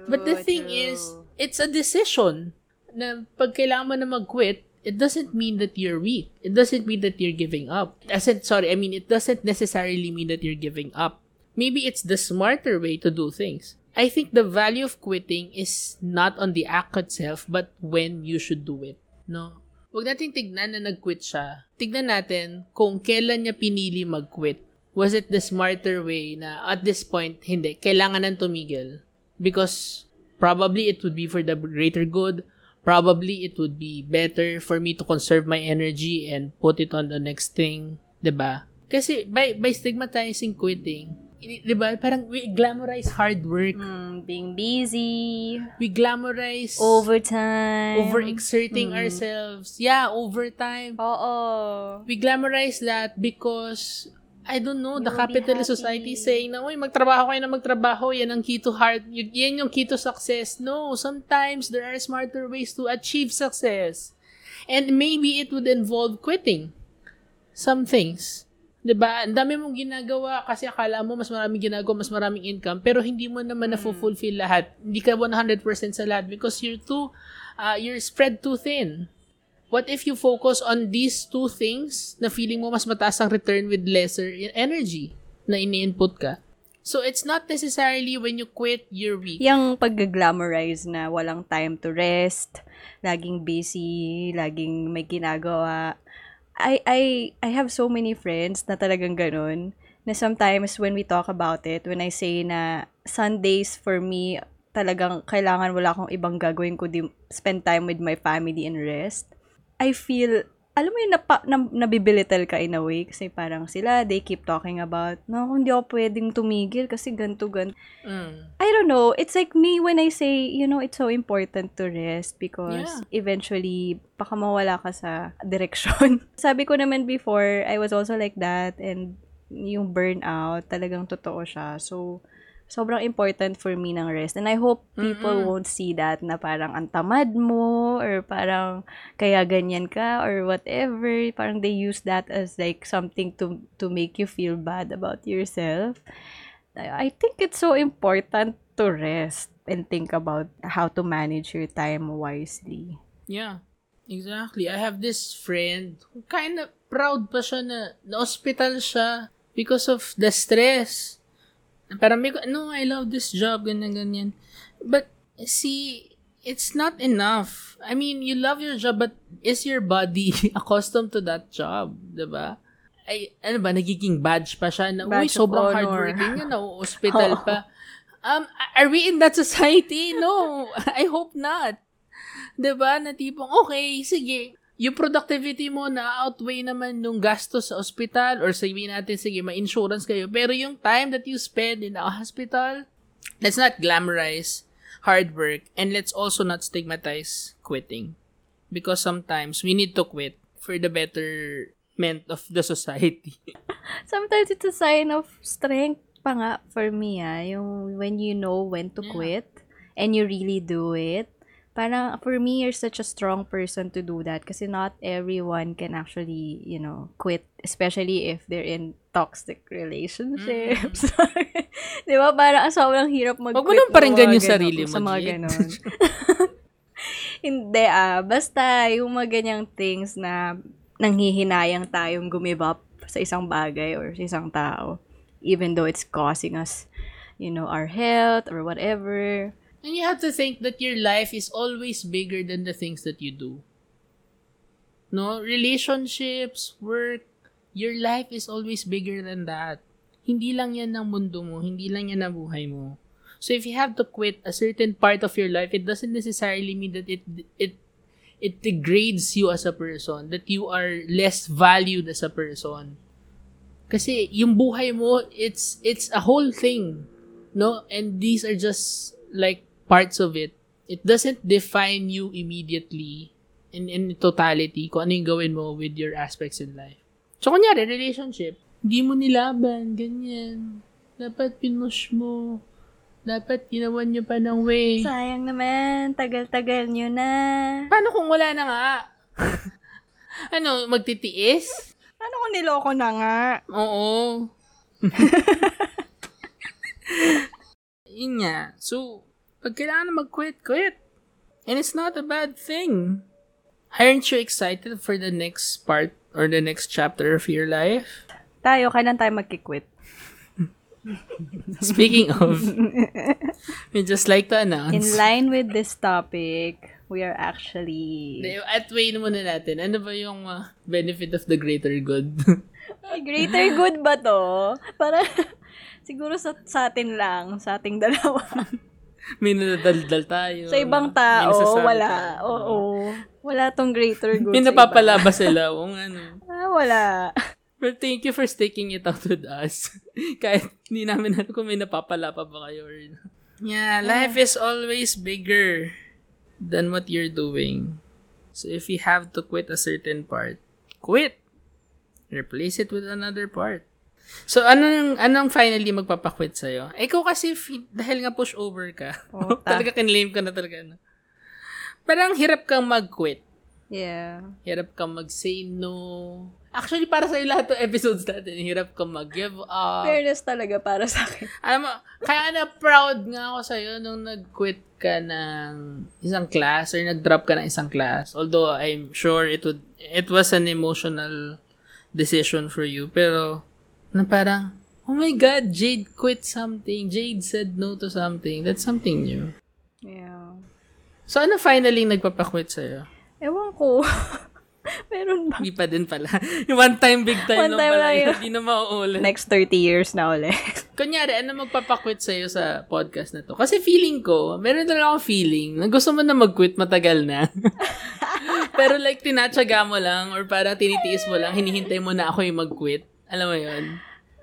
[SPEAKER 3] But the thing is, it's a decision na pag kailangan mo na mag-quit, it doesn't mean that you're weak. It doesn't mean that you're giving up. It doesn't, sorry, I mean, it doesn't necessarily mean that you're giving up. Maybe it's the smarter way to do things. I think the value of quitting is not on the act itself, but when you should do it. No? Huwag nating tignan na nag-quit siya. Tignan natin kung kailan niya pinili mag-quit. Was it the smarter way na at this point, hindi, kailangan nang tumigil? Because probably it would be for the greater good. Probably it would be better for me to conserve my energy and put it on the next thing. 'di ba? Kasi by, by stigmatizing quitting, 'di ba? Parang we glamorize hard work.
[SPEAKER 1] Mm, being busy,
[SPEAKER 3] We glamorize
[SPEAKER 1] overtime.
[SPEAKER 3] overexerting ourselves. Yeah, overtime.
[SPEAKER 1] Oo.
[SPEAKER 3] We glamorize that because I don't know, the
[SPEAKER 1] You'll be
[SPEAKER 3] capitalist society saying na, uy, magtrabaho kayo na magtrabaho, yan ang key to y- yan yung key to success. No, sometimes there are smarter ways to achieve success. And maybe it would involve quitting some things. 'Di ba? Ang dami mong ginagawa kasi akala mo mas maraming ginagawa, mas maraming income, pero hindi mo naman na-fulfill lahat. Hindi ka 100% sa lahat because you're too, uh, you're spread too thin. What if you focus on these two things na feeling mo mas mataas ang return with lesser i- energy na ini-input ka? So, it's not necessarily when you quit, you're weak.
[SPEAKER 1] Yung pag-glamorize na walang time to rest, laging busy, laging may ginagawa. I, I, I have so many friends na talagang ganun, na sometimes when we talk about it, when I say na Sundays for me, talagang kailangan wala akong ibang gagawin kundi spend time with my family and rest. I feel, alam mo yung napa, na, nabibilital ka in a way kasi parang sila, they keep talking about, no, hindi ako pwedeng tumigil kasi ganto ganto.
[SPEAKER 3] Mm.
[SPEAKER 1] I don't know. It's like me when I say, you know, it's so important to rest because
[SPEAKER 3] Yeah.
[SPEAKER 1] eventually, baka mawala ka sa direction. Sabi ko naman before, I was also like that and yung burnout, talagang totoo siya. So, sobrang important for me ng rest. And I hope people
[SPEAKER 3] Mm-mm.
[SPEAKER 1] won't see that na parang ang tamad mo or parang kaya ganyan ka or whatever. Parang they use that as like something to to make you feel bad about yourself. I I think it's so important to rest and think about how to manage your time wisely.
[SPEAKER 3] Yeah, exactly. I have this friend who kind of proud pa siya na na-hospital siya because of the stress. Parang may, no, I love this job, ganyan, ganyan. But, see, it's not enough. I mean, you love your job, but is your body accustomed to that job? 'di ba? Ay, ano ba, nagiging badge pa siya na, uy,
[SPEAKER 1] Badge of
[SPEAKER 3] sobrang
[SPEAKER 1] honor."
[SPEAKER 3] hardworking yan, na-hospital pa. Um, are we in that society? No, I hope not. 'Di ba? Na tipong, okay, sige, yung productivity mo na outweigh naman yung gastos sa ospital or sabihin natin, sige, may insurance kayo. Pero yung time that you spend in a hospital, let's not glamorize hard work and let's also not stigmatize quitting. Because sometimes we need to quit for the betterment of the society.
[SPEAKER 1] Sometimes it's a sign of strength pa nga for me ah, yung when you know when to
[SPEAKER 3] Yeah.
[SPEAKER 1] quit and you really do it. Parang for me, you're such a strong person to do that kasi not everyone can actually, you know, quit, especially if they're in toxic relationships. Di ba? Parang ang sobrang hirap mag-quit.
[SPEAKER 3] Huwag mo nang paringgan yung sarili mo,
[SPEAKER 1] Sa mga
[SPEAKER 3] G.
[SPEAKER 1] ganon. Hindi ah. Basta yung mga ganyang things na nanghihinayang tayong gumive up sa isang bagay or sa isang tao. Even though it's causing us, you know, our health or whatever.
[SPEAKER 3] And you have to think that your life is always bigger than the things that you do. No, relationships, work, your life is always bigger than that. Hindi lang yan ng mundo mo, hindi lang yan ng buhay mo. So if you have to quit a certain part of your life, it doesn't necessarily mean that it it it degrades you as a person, that you are less valued as a person. Kasi yung buhay mo, it's it's a whole thing, no? And these are just like parts of it. It doesn't define you immediately in in totality kung ano yung gawin mo with your aspects in life. So, kunyari, relationship, hindi mo nilaban, ganyan. Dapat pinush mo. Dapat ginawan nyo pa ng way.
[SPEAKER 1] Sayang naman, tagal-tagal nyo na.
[SPEAKER 3] Paano kung wala na nga? ano, magtitiis?
[SPEAKER 1] Ano kung niloko na nga?
[SPEAKER 3] Oo. Yun nga. So, pag kailangan mag-quit, quit. And it's not a bad thing. Aren't you excited for the next part or the next chapter of your life?
[SPEAKER 1] Tayo, kailan tayo magkikwit?
[SPEAKER 3] Speaking of, we just like to
[SPEAKER 1] In
[SPEAKER 3] announce.
[SPEAKER 1] line with this topic, we are actually...
[SPEAKER 3] At way muna natin, ano ba yung uh, benefit of the greater good?
[SPEAKER 1] Ay, greater good ba to? Para, siguro sa, sa atin lang, sa ating dalawa.
[SPEAKER 3] May nadadaldal tayo.
[SPEAKER 1] sa ibang tao, wala.
[SPEAKER 3] tayo.
[SPEAKER 1] Oo. Wala tong greater good
[SPEAKER 3] May
[SPEAKER 1] sa iba.
[SPEAKER 3] napapalaba sila. O ano.
[SPEAKER 1] Ah, wala.
[SPEAKER 3] But thank you for sticking it out with us. Kahit hindi namin alam kung may napapala pa ba kayo or... Yeah, life is always bigger than what you're doing. So if you have to quit a certain part, quit. Replace it with another part. So anong anong finally magpapakwit sa'yo? Ikaw kasi dahil nga push over ka.
[SPEAKER 1] Ta.
[SPEAKER 3] talaga kinlame ka na talaga. No? Parang hirap kang mag-quit.
[SPEAKER 1] Yeah.
[SPEAKER 3] Hirap kang mag-say no. Actually, para sa lahat ng episodes natin, hirap kang mag-give up.
[SPEAKER 1] Fairness talaga para sa akin.
[SPEAKER 3] Alam mo, kaya na proud nga ako sa'yo nung nag-quit ka ng isang class or nag-drop ka ng isang class. Although, I'm sure it would, it was an emotional decision for you. Pero, na parang, oh my God, Jade quit something. Jade said no to something. That's something new.
[SPEAKER 1] Yeah.
[SPEAKER 3] So, ano finally nagpapakwit sa'yo?
[SPEAKER 1] Ewan ko. Meron ba?
[SPEAKER 3] Hindi pa din pala. Yung one time, big time
[SPEAKER 1] One
[SPEAKER 3] lang
[SPEAKER 1] time
[SPEAKER 3] pala.
[SPEAKER 1] lang
[SPEAKER 3] yun.
[SPEAKER 1] yun.
[SPEAKER 3] Hindi na mauulit.
[SPEAKER 1] Next 30 years na ulit.
[SPEAKER 3] Kunyari, ano magpapakwit sa'yo sa podcast na to? Kasi feeling ko, meron talaga akong feeling na gusto mo na mag-quit matagal na. Pero like, tinatsaga mo lang or parang tinitiis mo lang, hinihintay mo na ako yung mag-quit. Alam mo yun?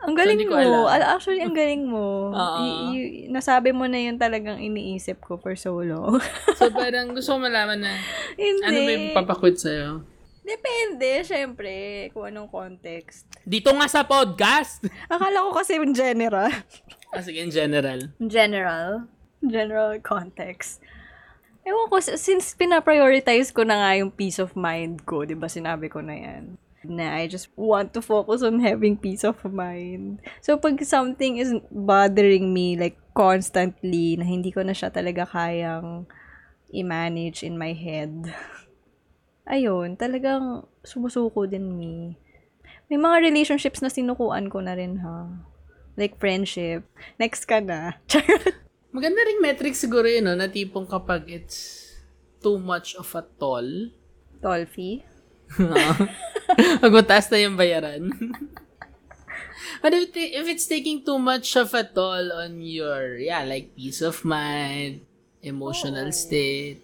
[SPEAKER 1] Ang galing
[SPEAKER 3] ko
[SPEAKER 1] mo.
[SPEAKER 3] alam.
[SPEAKER 1] Al- Actually, ang galing mo.
[SPEAKER 3] Oo.
[SPEAKER 1] Y- y- nasabi mo na yun talagang iniisip ko for so long.
[SPEAKER 3] So parang gusto ko malaman na
[SPEAKER 1] Hindi.
[SPEAKER 3] ano ba yung papakwit sa'yo?
[SPEAKER 1] Depende, syempre, kung anong context.
[SPEAKER 3] Dito nga sa podcast!
[SPEAKER 1] Akala ko kasi in general.
[SPEAKER 3] Ah, sige, in general.
[SPEAKER 1] General. General context. Ewan ko, since pinaprioritize ko na nga yung peace of mind ko, di ba sinabi ko na yan, na I just want to focus on having peace of mind. So, pag something is bothering me, like, constantly, na hindi ko na siya talaga kayang i-manage in my head, ayun, talagang sumusuko din me. May mga relationships na sinukuan ko na rin, ha? Like friendship. Next ka na. Charot.
[SPEAKER 3] Maganda ring metric siguro yun, no? na tipong kapag it's too much of a toll,
[SPEAKER 1] Tolfie.
[SPEAKER 3] Pag mataas na yung bayaran. But if, if it's taking too much of a toll on your, yeah, like peace of mind, emotional state,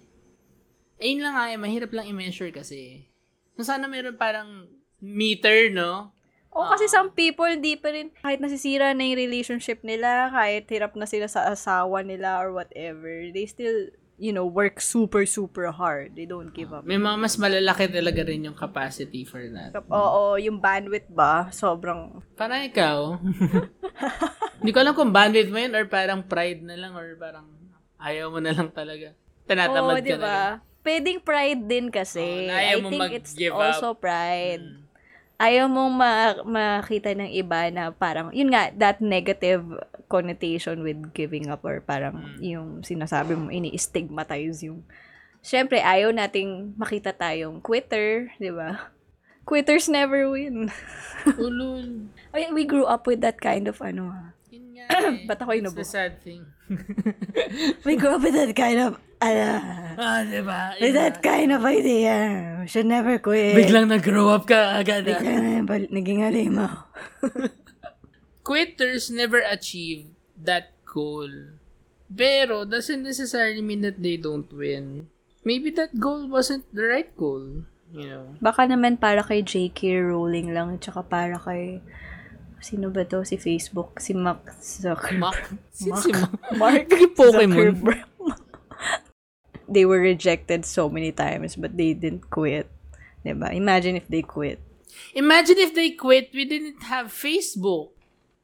[SPEAKER 3] ayun lang nga, eh, mahirap lang i-measure kasi. So, sana meron parang meter, no?
[SPEAKER 1] O kasi some people, di pa rin, kahit nasisira na yung relationship nila, kahit hirap na sila sa asawa nila or whatever, they still, you know, work super, super hard. They don't give up.
[SPEAKER 3] May mga mas malalaki talaga rin yung capacity for that.
[SPEAKER 1] Oo, yung bandwidth ba, sobrang,
[SPEAKER 3] Parang ikaw. Hindi ko alam kung bandwidth mo yun or parang pride na lang or parang ayaw mo na lang talaga. Tinatamad
[SPEAKER 1] oo,
[SPEAKER 3] ka
[SPEAKER 1] di
[SPEAKER 3] na lang.
[SPEAKER 1] ba? Pwedeng pride din kasi.
[SPEAKER 3] Ayaw
[SPEAKER 1] I
[SPEAKER 3] mo
[SPEAKER 1] think it's
[SPEAKER 3] mag-give
[SPEAKER 1] also
[SPEAKER 3] up. Mm.
[SPEAKER 1] pride. Ayaw mong ma- makita ng iba na parang, yun nga, that negative connotation with giving up or parang
[SPEAKER 3] Mm.
[SPEAKER 1] yung sinasabi mo, ini-stigmatize yung, syempre, ayaw nating makita tayong quitter, di ba? Quitters never win.
[SPEAKER 3] Ulul.
[SPEAKER 1] Ay, we grew up with that kind of ano ah.
[SPEAKER 3] Yun nga eh.
[SPEAKER 1] Ba't ako
[SPEAKER 3] It's
[SPEAKER 1] inubo?
[SPEAKER 3] the sad thing.
[SPEAKER 1] We grew up with that kind of, ano,
[SPEAKER 3] ah, diba?
[SPEAKER 1] with that kind of idea. We should never quit.
[SPEAKER 3] Biglang nag-grow up ka agad. ah.
[SPEAKER 1] Biglang bal- naging alimaw.
[SPEAKER 3] Quitters never achieve that goal. Pero, doesn't necessarily mean that they don't win. Maybe that goal wasn't the right goal. You know?
[SPEAKER 1] Baka naman para kay J.K. Rowling lang, tsaka para kay, sino ba to? Si Facebook, si Mark Zuckerberg.
[SPEAKER 3] Mark. Sino si Mark?
[SPEAKER 1] Mark
[SPEAKER 3] Yung Pokemon.
[SPEAKER 1] Zuckerberg. they were rejected so many times, but they didn't quit. Diba? Imagine if they quit.
[SPEAKER 3] Imagine if they quit, we didn't have Facebook.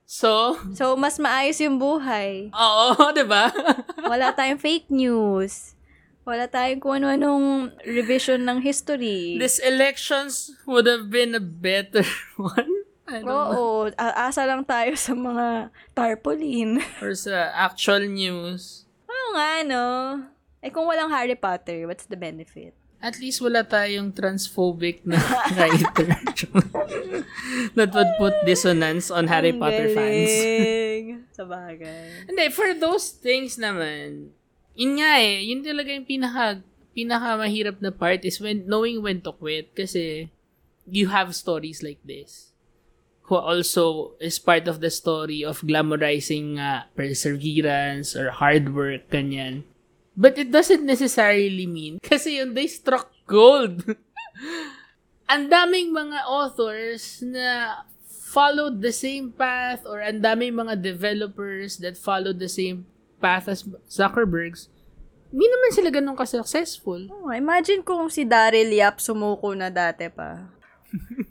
[SPEAKER 3] So,
[SPEAKER 1] So, mas maayos yung buhay.
[SPEAKER 3] oo, diba?
[SPEAKER 1] Wala tayong fake news. Wala tayong kung ano-anong revision ng history.
[SPEAKER 3] These elections would have been a better one.
[SPEAKER 1] Oo, a- asa lang tayo sa mga tarpaulin.
[SPEAKER 3] Or sa actual news.
[SPEAKER 1] Oo nga, no? Eh kung walang Harry Potter, what's the benefit?
[SPEAKER 3] At least wala tayong transphobic na writer that would put dissonance on Harry
[SPEAKER 1] Ang
[SPEAKER 3] Potter fans.
[SPEAKER 1] galing. sa bagay.
[SPEAKER 3] Hindi, for those things naman, yun nga eh, yun talaga yung pinaka, pinaka mahirap na part is when, knowing when to quit kasi you have stories like this who also is part of the story of glamorizing uh, perseverance or hard work, kanyan. But it doesn't necessarily mean kasi yun, they struck gold. ang daming mga authors na followed the same path or ang daming mga developers that followed the same path as Zuckerberg's, hindi naman sila ganun ka-successful.
[SPEAKER 1] Oh, imagine kung si Daryl Yap sumuko na dati pa.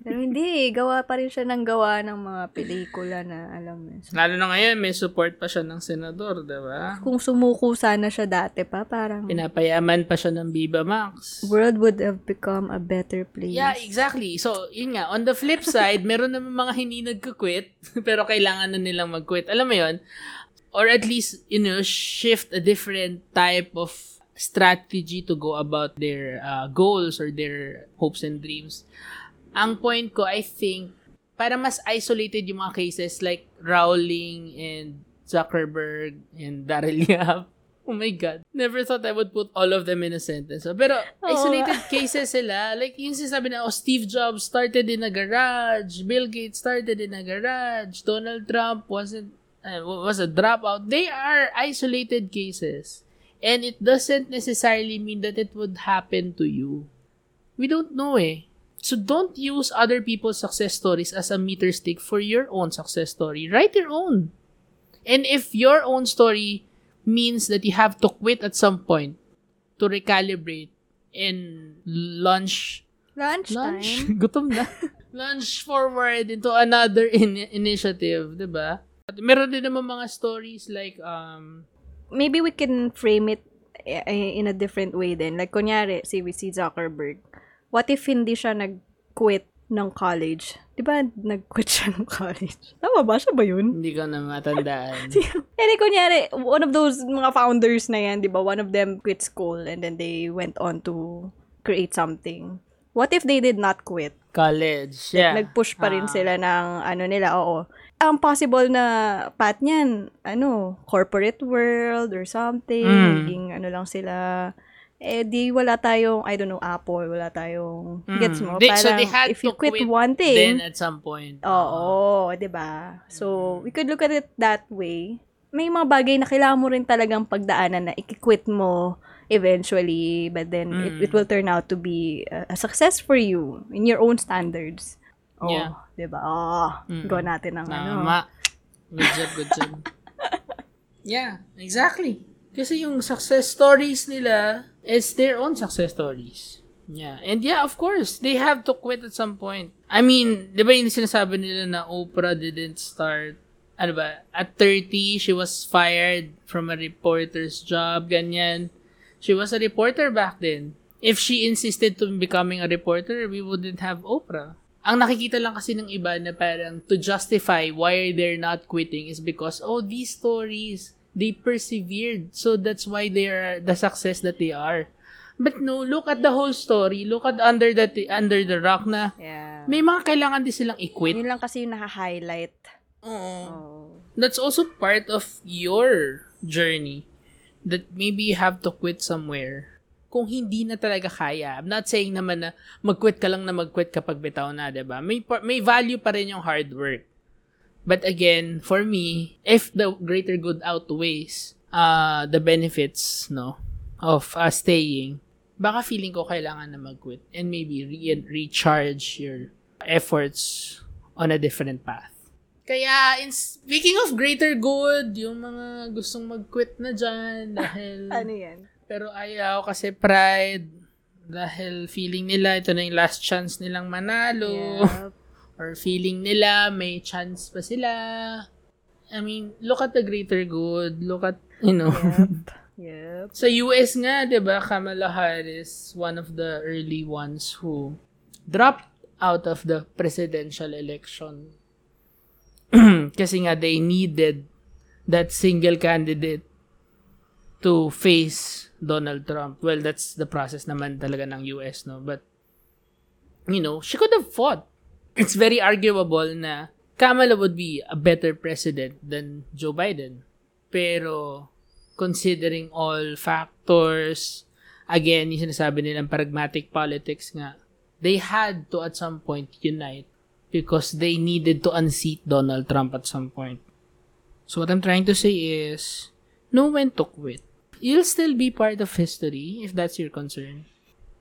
[SPEAKER 1] Pero hindi, gawa pa rin siya ng gawa ng mga pelikula na alam mo.
[SPEAKER 3] Lalo na ngayon, may support pa siya ng senador, di ba?
[SPEAKER 1] Kung sumuko sana siya dati pa, parang
[SPEAKER 3] Pinapayaman pa siya ng Viva Max.
[SPEAKER 1] world would have become a better place.
[SPEAKER 3] Yeah, exactly. So, yun nga. On the flip side, meron naman mga hindi nagka-quit, pero kailangan na nilang mag-quit. Alam mo yun? Or at least, you know, shift a different type of strategy to go about their uh, goals or their hopes and dreams. Ang point ko, I think, para mas isolated yung mga cases like Rowling and Zuckerberg and Daryl Yap. Oh my God. Never thought I would put all of them in a sentence. Pero isolated cases sila. Like yung sinasabi na, oh, Steve Jobs started in a garage. Bill Gates started in a garage. Donald Trump wasn't, uh, was a dropout. They are isolated cases. And it doesn't necessarily mean that it would happen to you. We don't know eh. So don't use other people's success stories as a meter stick for your own success story. Write your own. And if your own story means that you have to quit at some point to recalibrate and launch
[SPEAKER 1] Lunchtime.
[SPEAKER 3] lunch gutom na launch forward into another in- initiative, 'di ba? At meron din naman mga stories like um
[SPEAKER 1] Maybe we can frame it eh, in a different way then. Like, kunyari, si, si Zuckerberg. What if hindi siya nag-quit ng college? Di ba, nag-quit siya ng college? Tama ba? Siya ba yun?
[SPEAKER 3] hindi ko na matandaan.
[SPEAKER 1] Eh, di, kunyari, one of those mga founders na yan, di ba, one of them quit school and then they went on to create something. What if they did not quit?
[SPEAKER 3] College. Yeah.
[SPEAKER 1] Nag-push pa rin
[SPEAKER 3] Ah.
[SPEAKER 1] sila ng ano nila, oo. Ang possible na path niyan, ano, corporate world or something,
[SPEAKER 3] Mm.
[SPEAKER 1] naging ano lang sila, eh di wala tayong, I don't know, Apple, wala tayong,
[SPEAKER 3] Mm.
[SPEAKER 1] gets mo?
[SPEAKER 3] They- so
[SPEAKER 1] Parang
[SPEAKER 3] they had
[SPEAKER 1] if you
[SPEAKER 3] to
[SPEAKER 1] quit,
[SPEAKER 3] quit
[SPEAKER 1] one
[SPEAKER 3] Then
[SPEAKER 1] thing,
[SPEAKER 3] at some point.
[SPEAKER 1] oo, di ba? So, we could look at it that way. May mga bagay na kailangan mo rin talagang pagdaanan na i-quit mo eventually, but then it,
[SPEAKER 3] Mm.
[SPEAKER 1] it will turn out to be a, a success for you in your own standards. Oh,
[SPEAKER 3] Yeah.
[SPEAKER 1] 'di ba? Oh,
[SPEAKER 3] Mm.
[SPEAKER 1] go natin ng ano.
[SPEAKER 3] Tama. Good job, good job. yeah, exactly. Kasi yung success stories nila is their own success stories. Yeah. And yeah, of course, they have to quit at some point. I mean, di ba yung sinasabi nila na Oprah didn't start, ano ba, at 30, she was fired from a reporter's job, ganyan. She was a reporter back then. If she insisted to becoming a reporter, we wouldn't have Oprah. Ang nakikita lang kasi ng iba na parang to justify why they're not quitting is because, oh, these stories, they persevered. So that's why they are the success that they are. But no, look at the whole story. Look at under the under the rock na
[SPEAKER 1] Yeah.
[SPEAKER 3] may mga kailangan din silang i-quit.
[SPEAKER 1] Yun lang kasi yung naka-highlight.
[SPEAKER 3] Oo.
[SPEAKER 1] Oh.
[SPEAKER 3] That's also part of your journey that maybe you have to quit somewhere kung hindi na talaga kaya. I'm not saying naman na mag-quit ka lang na mag-quit kapag bitaw na, 'di ba? May may value pa rin yung hard work. But again, for me, if the greater good outweighs uh the benefits, no, of uh, staying, baka feeling ko kailangan na mag-quit and maybe re- recharge your efforts on a different path. Kaya, in, speaking of greater good, yung mga gustong mag-quit na dyan dahil...
[SPEAKER 1] Ano yan?
[SPEAKER 3] Pero ayaw kasi pride. Dahil feeling nila ito na yung last chance nilang manalo.
[SPEAKER 1] Yep.
[SPEAKER 3] Or feeling nila may chance pa sila. I mean, look at the greater good. Look at, you know.
[SPEAKER 1] Yep.
[SPEAKER 3] Sa US nga, 'di ba, Kamala Harris, one of the early ones who dropped out of the presidential election. Kasi nga they needed that single candidate to face Donald Trump. Well, that's the process naman talaga ng US, no? But you know, she could have fought. It's very arguable na Kamala would be a better president than Joe Biden. Pero considering all factors, again, yung sinasabi nilang pragmatic politics nga, they had to at some point unite because they needed to unseat Donald Trump at some point. So what I'm trying to say is, know when to quit. You'll still be part of history if that's your concern.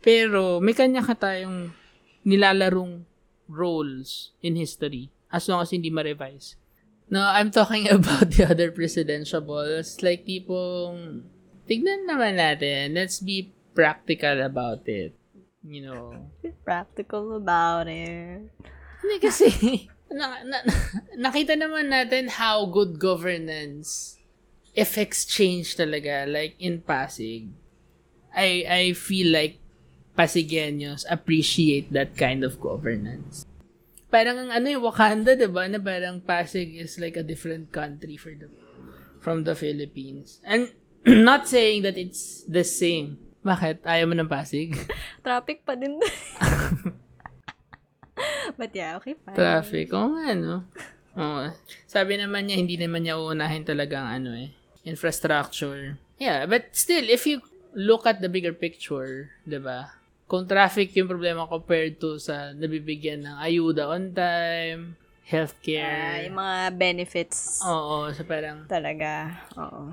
[SPEAKER 3] Pero may kanya ka tayong nilalarong roles in history as long as hindi ma-revise. No, I'm talking about the other presidential balls. Like, tipong, tignan naman natin. Let's be practical about it. You know.
[SPEAKER 1] Practical about it.
[SPEAKER 3] Hindi kasi, na, na, nakita naman natin how good governance affects change talaga. Like, in Pasig, I, I feel like Pasigueños appreciate that kind of governance. Parang ang ano yung Wakanda, 'di ba? Na parang Pasig is like a different country for the from the Philippines. And not saying that it's the same. Bakit? Ayaw mo ng Pasig?
[SPEAKER 1] Traffic pa din. But yeah, okay fine.
[SPEAKER 3] Traffic. Oo nga, no? Oo. Sabi naman niya, hindi naman niya uunahin talagang ano eh, infrastructure. Yeah, but still, if you look at the bigger picture, di ba? Kung traffic yung problema compared to sa nabibigyan ng ayuda on time, healthcare.
[SPEAKER 1] yung mga benefits
[SPEAKER 3] Oo, sa parang,
[SPEAKER 1] talaga. Oo.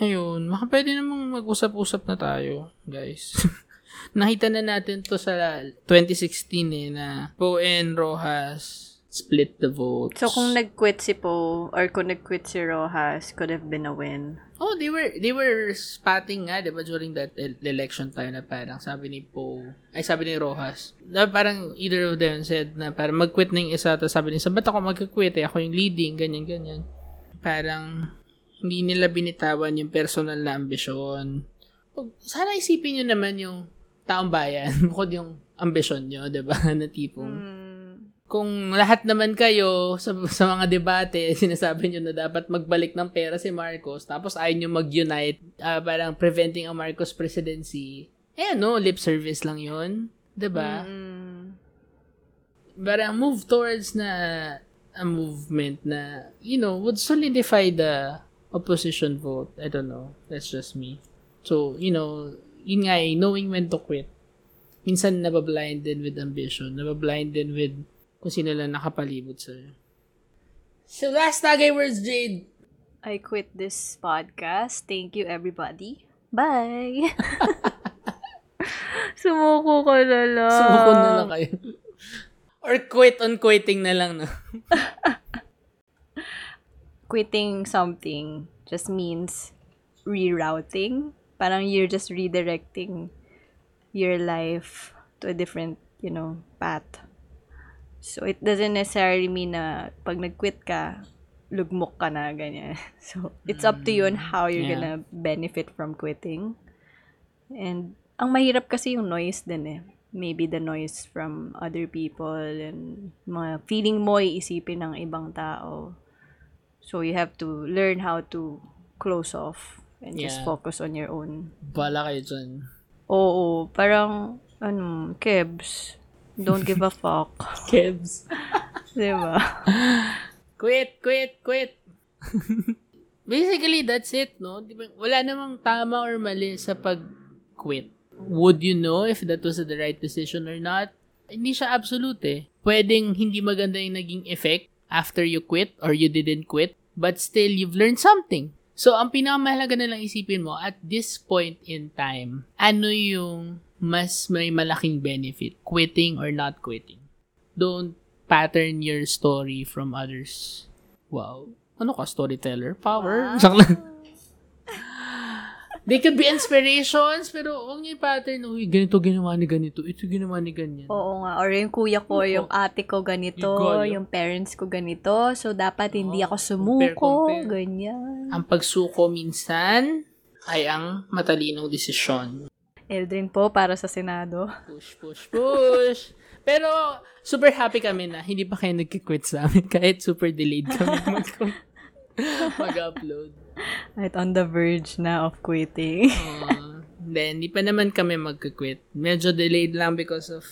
[SPEAKER 3] ayun, maka pwede namang mag-usap-usap na tayo, guys. Nakita na natin to sa 2016 eh, na Poe and Rojas split the votes.
[SPEAKER 1] So, kung nag-quit si Poe, or kung nag-quit si Rojas, could have been a win.
[SPEAKER 3] Oh, they were they were spotting nga, 'di ba, during that el- election time na parang sabi ni Poe, ay sabi ni Rojas, na parang either of them said na parang mag-quit yung isa, tapos sabi niya, ba't ako mag-quit? Eh, ako yung leading, ganyan, ganyan. Parang, hindi nila binitawan yung personal na ambisyon. Sana isipin nyo naman yung taong bayan, bukod yung ambisyon nyo, 'di ba na tipong,
[SPEAKER 1] Hmm.
[SPEAKER 3] Kung lahat naman kayo sa, sa mga debate, sinasabi nyo na dapat magbalik ng pera si Marcos, tapos ayaw nyo mag-unite, ah, parang preventing ang Marcos presidency, eh no, lip service lang yun. ba?
[SPEAKER 1] Mm.
[SPEAKER 3] Parang move towards na a movement na, you know, would solidify the opposition vote. I don't know. That's just me. So, you know, yun nga eh, knowing when to quit. Minsan nabablind din with ambition. Nabablind din with kung sino lang nakapalibot sa'yo. So, last tagay words, Jade.
[SPEAKER 1] I quit this podcast. Thank you, everybody. Bye! Sumuko ko na lang.
[SPEAKER 3] Sumuko na lang kayo. Or quit on quitting na lang, no?
[SPEAKER 1] Quitting something just means rerouting. Parang you're just redirecting your life to a different, you know, path. So, it doesn't necessarily mean na pag nag-quit ka, lugmok ka na, ganyan. So, it's up to you on how you're
[SPEAKER 3] Yeah.
[SPEAKER 1] gonna benefit from quitting. And, ang mahirap kasi yung noise din eh. Maybe the noise from other people and mga feeling mo iisipin ng ibang tao. So, you have to learn how to close off and just
[SPEAKER 3] Yeah.
[SPEAKER 1] focus on your own.
[SPEAKER 3] Bala kayo dyan.
[SPEAKER 1] Oo, parang, ano, kebs. Don't give a fuck.
[SPEAKER 3] Kebs.
[SPEAKER 1] Di ba?
[SPEAKER 3] Quit, quit, quit. Basically, that's it, no? Di ba, wala namang tama or mali sa pag-quit. Would you know if that was the right decision or not? Hindi siya absolute eh. Pwedeng hindi maganda yung naging effect after you quit or you didn't quit, but still, you've learned something. So, ang pinakamahalaga na lang isipin mo, at this point in time, ano yung mas may malaking benefit? Quitting or not quitting? Don't pattern your story from others. Wow. Ano ka, storyteller? Power? Wow. They could be inspirations, pero huwag niyo pattern, uy, ganito ginawa ni ganito, ito ginawa ni ganyan.
[SPEAKER 1] Oo nga. Or yung kuya ko,
[SPEAKER 3] Oo.
[SPEAKER 1] yung ate ko ganito,
[SPEAKER 3] Ikaw,
[SPEAKER 1] yung parents ko ganito. So, dapat hindi
[SPEAKER 3] Oo.
[SPEAKER 1] ako sumuko.
[SPEAKER 3] Compare, compare.
[SPEAKER 1] Ganyan.
[SPEAKER 3] Ang pagsuko minsan ay ang matalinong desisyon.
[SPEAKER 1] Eldrin po para sa Senado.
[SPEAKER 3] Push, push, push. Pero, super happy kami na hindi pa kayo nagkikwit sa amin kahit super delayed kami mag- mag-upload.
[SPEAKER 1] At on the verge na of quitting.
[SPEAKER 3] Uh, then, hindi pa naman kami magkikwit. Medyo delayed lang because of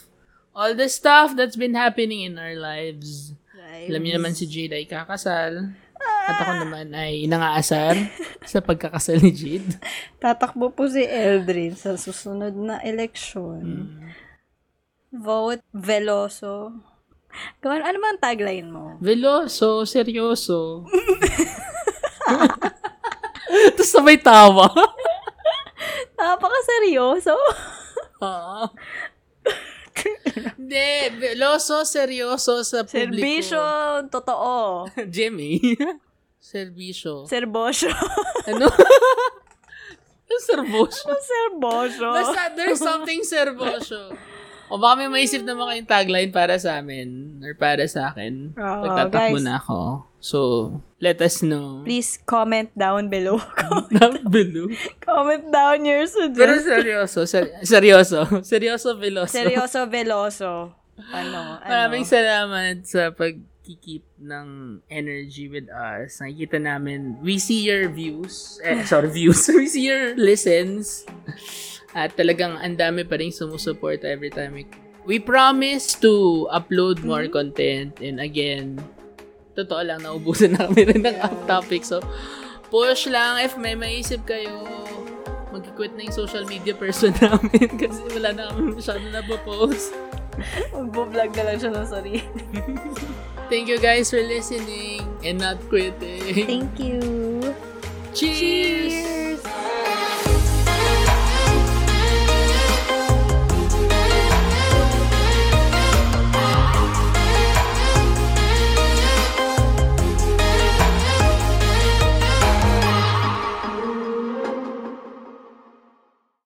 [SPEAKER 3] all the stuff that's been happening in our lives. Alam niyo naman si Jade ay kakasal. At ako naman ay nangaasar sa pagkakasal ni Jade.
[SPEAKER 1] Tatakbo po si Eldrin sa susunod na eleksyon.
[SPEAKER 3] Hmm.
[SPEAKER 1] Vote Veloso. Gawin, ano ang tagline mo?
[SPEAKER 3] Veloso, seryoso. Tapos sabay tawa.
[SPEAKER 1] Napaka-seryoso.
[SPEAKER 3] Oo. Hindi, veloso, seryoso sa publiko.
[SPEAKER 1] Servisyo, totoo.
[SPEAKER 3] Jimmy. Servisyo.
[SPEAKER 1] Serbosyo.
[SPEAKER 3] ano? Serbosyo.
[SPEAKER 1] Serbosyo.
[SPEAKER 3] Basta there's something serbosyo. O baka may maisip naman kayong tagline para sa amin or para sa akin.
[SPEAKER 1] Oo,
[SPEAKER 3] Pagtatakbo
[SPEAKER 1] guys.
[SPEAKER 3] na ako. So, let us know.
[SPEAKER 1] Please comment down below.
[SPEAKER 3] Down below.
[SPEAKER 1] comment down your
[SPEAKER 3] Pero
[SPEAKER 1] suggestions.
[SPEAKER 3] seryoso. Ser- seryoso. Seryoso, veloso.
[SPEAKER 1] Seryoso, Veloso. Ano? ano?
[SPEAKER 3] Maraming salamat sa pagkikip ng energy with us. Nakikita namin, we see your views. Eh, sorry, views. we see your listens. At talagang ang dami pa rin sumusuport every time we We promise to upload more content and again, totoo lang, naubusan na kami rin ng off topic. So, push lang if may maisip kayo, mag-quit na yung social media person namin kasi wala na kami masyado na post
[SPEAKER 1] Magbo-vlog na lang siya ng sarili.
[SPEAKER 3] Thank you guys for listening and not quitting.
[SPEAKER 1] Thank you.
[SPEAKER 3] Cheers!